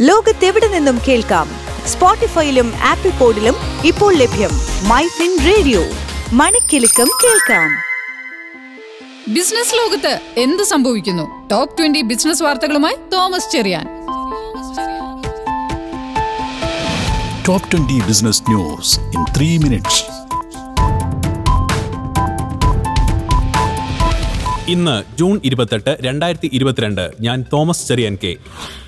ലോകത്തെവിടെ നിന്നും കേൾക്കാം? സ്പോട്ടിഫൈയിലും ആപ്പിൾ പോഡിലും ഇപ്പോൾ ലഭ്യം മൈ ഫിൻ റേഡിയോ. മണിക്കെലക്കം കേൾക്കാം. ബിസിനസ് ലോകത്ത് എന്ത് സംഭവിക്കുന്നു? ടോപ്പ് ട്വന്റി ബിസിനസ് വാർത്തകളുമായി Thomas Cherian. Top 20 Business News in 3 minutes. ഇന്ന് ജൂൺ ഇരുപത്തെട്ട് രണ്ടായിരത്തി ഇരുപത്തിരണ്ട് ഞാൻ തോമസ് ചെറിയൻ കെ.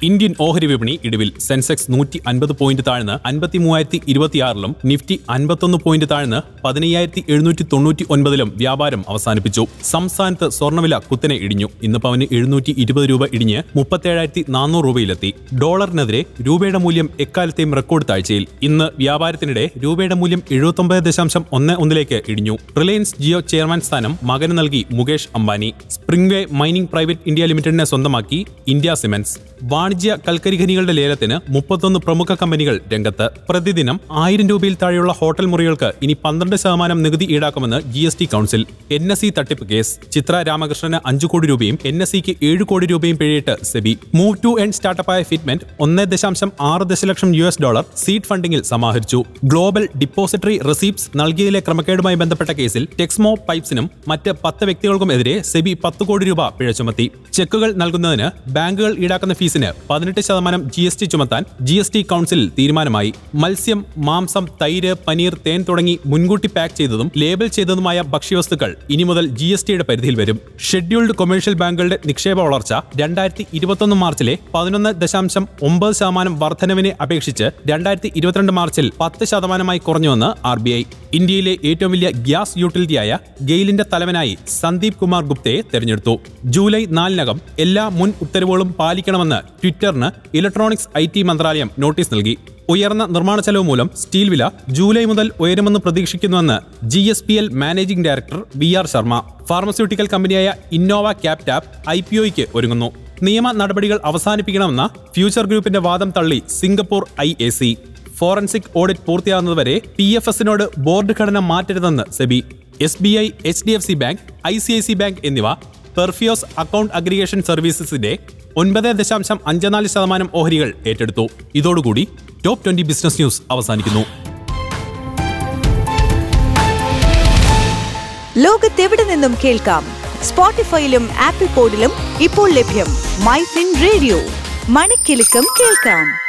ഇന്ത്യൻ ഓഹരി വിപണി ഇടിവിൽ സെൻസെക്സ് നൂറ്റി അൻപത് പോയിന്റ് താഴ്ന്ന് അൻപത്തി മൂവായിരത്തി ഇരുപത്തിയാറിലും നിഫ്റ്റി അൻപത്തൊന്ന് പോയിന്റ് താഴ്ന്ന് പതിനയ്യായിരത്തി എഴുന്നൂറ്റി തൊണ്ണൂറ്റി ഒൻപതിലും വ്യാപാരം അവസാനിപ്പിച്ചു. സംസ്ഥാനത്ത് സ്വർണവില കുത്തനെ ഇടിഞ്ഞു. ഇന്ന് പവന് എഴുന്നൂറ്റി ഇരുപത് രൂപ ഇടിഞ്ഞ് മുപ്പത്തേഴായിരത്തി നാനൂറ് രൂപയിലെത്തി. ഡോളറിനെതിരെ രൂപയുടെ മൂല്യം എക്കാലത്തെയും റെക്കോർഡ് താഴ്ചയിൽ. ഇന്ന് വ്യാപാരത്തിനിടെ രൂപയുടെ മൂല്യം എഴുപത്തൊമ്പത് ദശാംശം ഒന്ന് ഒന്നിലേക്ക് ഇടിഞ്ഞു. റിലയൻസ് ജിയോ ചെയർമാൻ സ്ഥാനം മകന് നൽകി Mukesh Ambani. Springway Mining Private India ലിമിറ്റഡിനെ സ്വന്തമാക്കി ഇന്ത്യ സിമെന്റ്സ് വാണിജ്യ കൽക്കരി ഖനികളുടെ ലേലത്തിന് മുപ്പത്തൊന്ന് പ്രമുഖ കമ്പനികൾ രംഗത്ത്. പ്രതിദിനം ആയിരം രൂപയിൽ താഴെയുള്ള ഹോട്ടൽ മുറികൾക്ക് ഇനി പന്ത്രണ്ട് ശതമാനം നികുതി ഈടാക്കുമെന്ന് G S T council. N S E തട്ടിപ്പ് കേസ്. ചിത്ര രാമകൃഷ്ണന് അഞ്ചു കോടി രൂപയും എൻ എസ് സിക്ക് ഏഴ് കോടി രൂപയും പിഴയിട്ട് സെബി. മൂവ് ടു എൻ സ്റ്റാർട്ടപ്പായ ഫിറ്റ്മെന്റ് ഒന്ന് ദശാംശം ആറ് ദശലക്ഷം യു എസ് ഡോളർ സീഡ് ഫണ്ടിംഗിൽ സമാഹരിച്ചു. ഗ്ലോബൽ ഡിപ്പോസിറ്ററി റെസീപ്റ്റ്സ് നൽകിയതിലെ ക്രമക്കേടുമായി ബന്ധപ്പെട്ട കേസിൽ ടെക്സ്മോ പൈപ്സിനും മറ്റ് പത്ത് വ്യക്തികൾക്കുമെതിരെ സെബി പത്ത് കോടി രൂപ പിഴ ചുമത്തി. ചെക്കുകൾ നൽകുന്നതിന് ബാങ്കുകൾ ഈടാക്കുന്ന ഫീസിന് പതിനെട്ട് ശതമാനം ജി എസ് ടി ചുമത്താൻ ജി എസ് ടി കൗൺസിൽ തീരുമാനമായി. മത്സ്യം മാംസം തൈര് പനീർ തേൻ തുടങ്ങി മുൻകൂട്ടി പാക്ക് ചെയ്തതും ലേബൽ ചെയ്തതുമായ ഭക്ഷ്യവസ്തുക്കൾ ഇനി മുതൽ ജി എസ് ടിയുടെ പരിധിയിൽ വരും. ഷെഡ്യൂൾഡ് കൊമേഴ്ഷ്യൽ ബാങ്കുകളുടെ നിക്ഷേപ വളർച്ച രണ്ടായിരത്തി ഇരുപത്തൊന്ന് മാർച്ചിലെ പതിനൊന്ന് ദശാംശം ഒമ്പത് ശതമാനം വർധനവിനെ അപേക്ഷിച്ച് രണ്ടായിരത്തി ഇരുപത്തിരണ്ട് മാർച്ചിൽ പത്ത് ശതമാനമായി കുറഞ്ഞുവെന്ന് ആർ ബി ഐ. ഇന്ത്യയിലെ ഏറ്റവും വലിയ ഗ്യാസ് യൂട്ടിലിറ്റിയായ ഗെയിലിന്റെ തലവനായി സന്ദീപ് കുമാർ ഗുപ്തയെ തെരഞ്ഞെടുത്തു. ജൂലൈ നാലിനകം എല്ലാ മുൻ ഉത്തരവുകളും പാലിക്കണമെന്ന് ട്വിറ്ററിന് ഇലക്ട്രോണിക്സ് ഐ മന്ത്രാലയം നോട്ടീസ് നൽകി. ഉയർന്ന നിർമ്മാണ ചെലവ് മൂലം സ്റ്റീൽ വില ജൂലൈ മുതൽ ഉയരുമെന്ന് പ്രതീക്ഷിക്കുന്നുവെന്ന് G S P L managing director V R Sharma pharmaceutical കമ്പനിയായ ഇന്നോവ ക്യാപ്റ്റാപ്പ് ഐ പി ഒയ്ക്ക് ഒരുങ്ങുന്നു. നിയമ നടപടികൾ അവസാനിപ്പിക്കണമെന്ന ഫ്യൂച്ചർ ഗ്രൂപ്പിന്റെ വാദം തള്ളി Singapore I A C. Forensic audit പൂർത്തിയാകുന്നതുവരെ പി എഫ് എസിനോട് ബോർഡ് ഘടന മാറ്റരുതെന്ന് SEBI. S B I H D F C bank I C I C bank എന്നിവ പെർഫിയോസ് അക്കൗണ്ട് അഗ്രിഗേഷൻ സർവീസസിന്റെ ഒൻപത് ദശാംശം അഞ്ച് നാല് ശതമാനം ഓഹരികൾ ഏറ്റെടുത്തു. ഇതോടുകൂടി ടോപ്പ് ട്വന്റി ബിസിനസ് ന്യൂസ് അവസാനിക്കുന്നു. ലോകത്തെവിടെ നിന്നും കേൾക്കാം? സ്പോട്ടിഫൈയിലും ആപ്പിൾ പോഡിലും ഇപ്പോൾ ലഭ്യം. My Fin Radio. മണിക്കിലുക്കം കേൾക്കാം.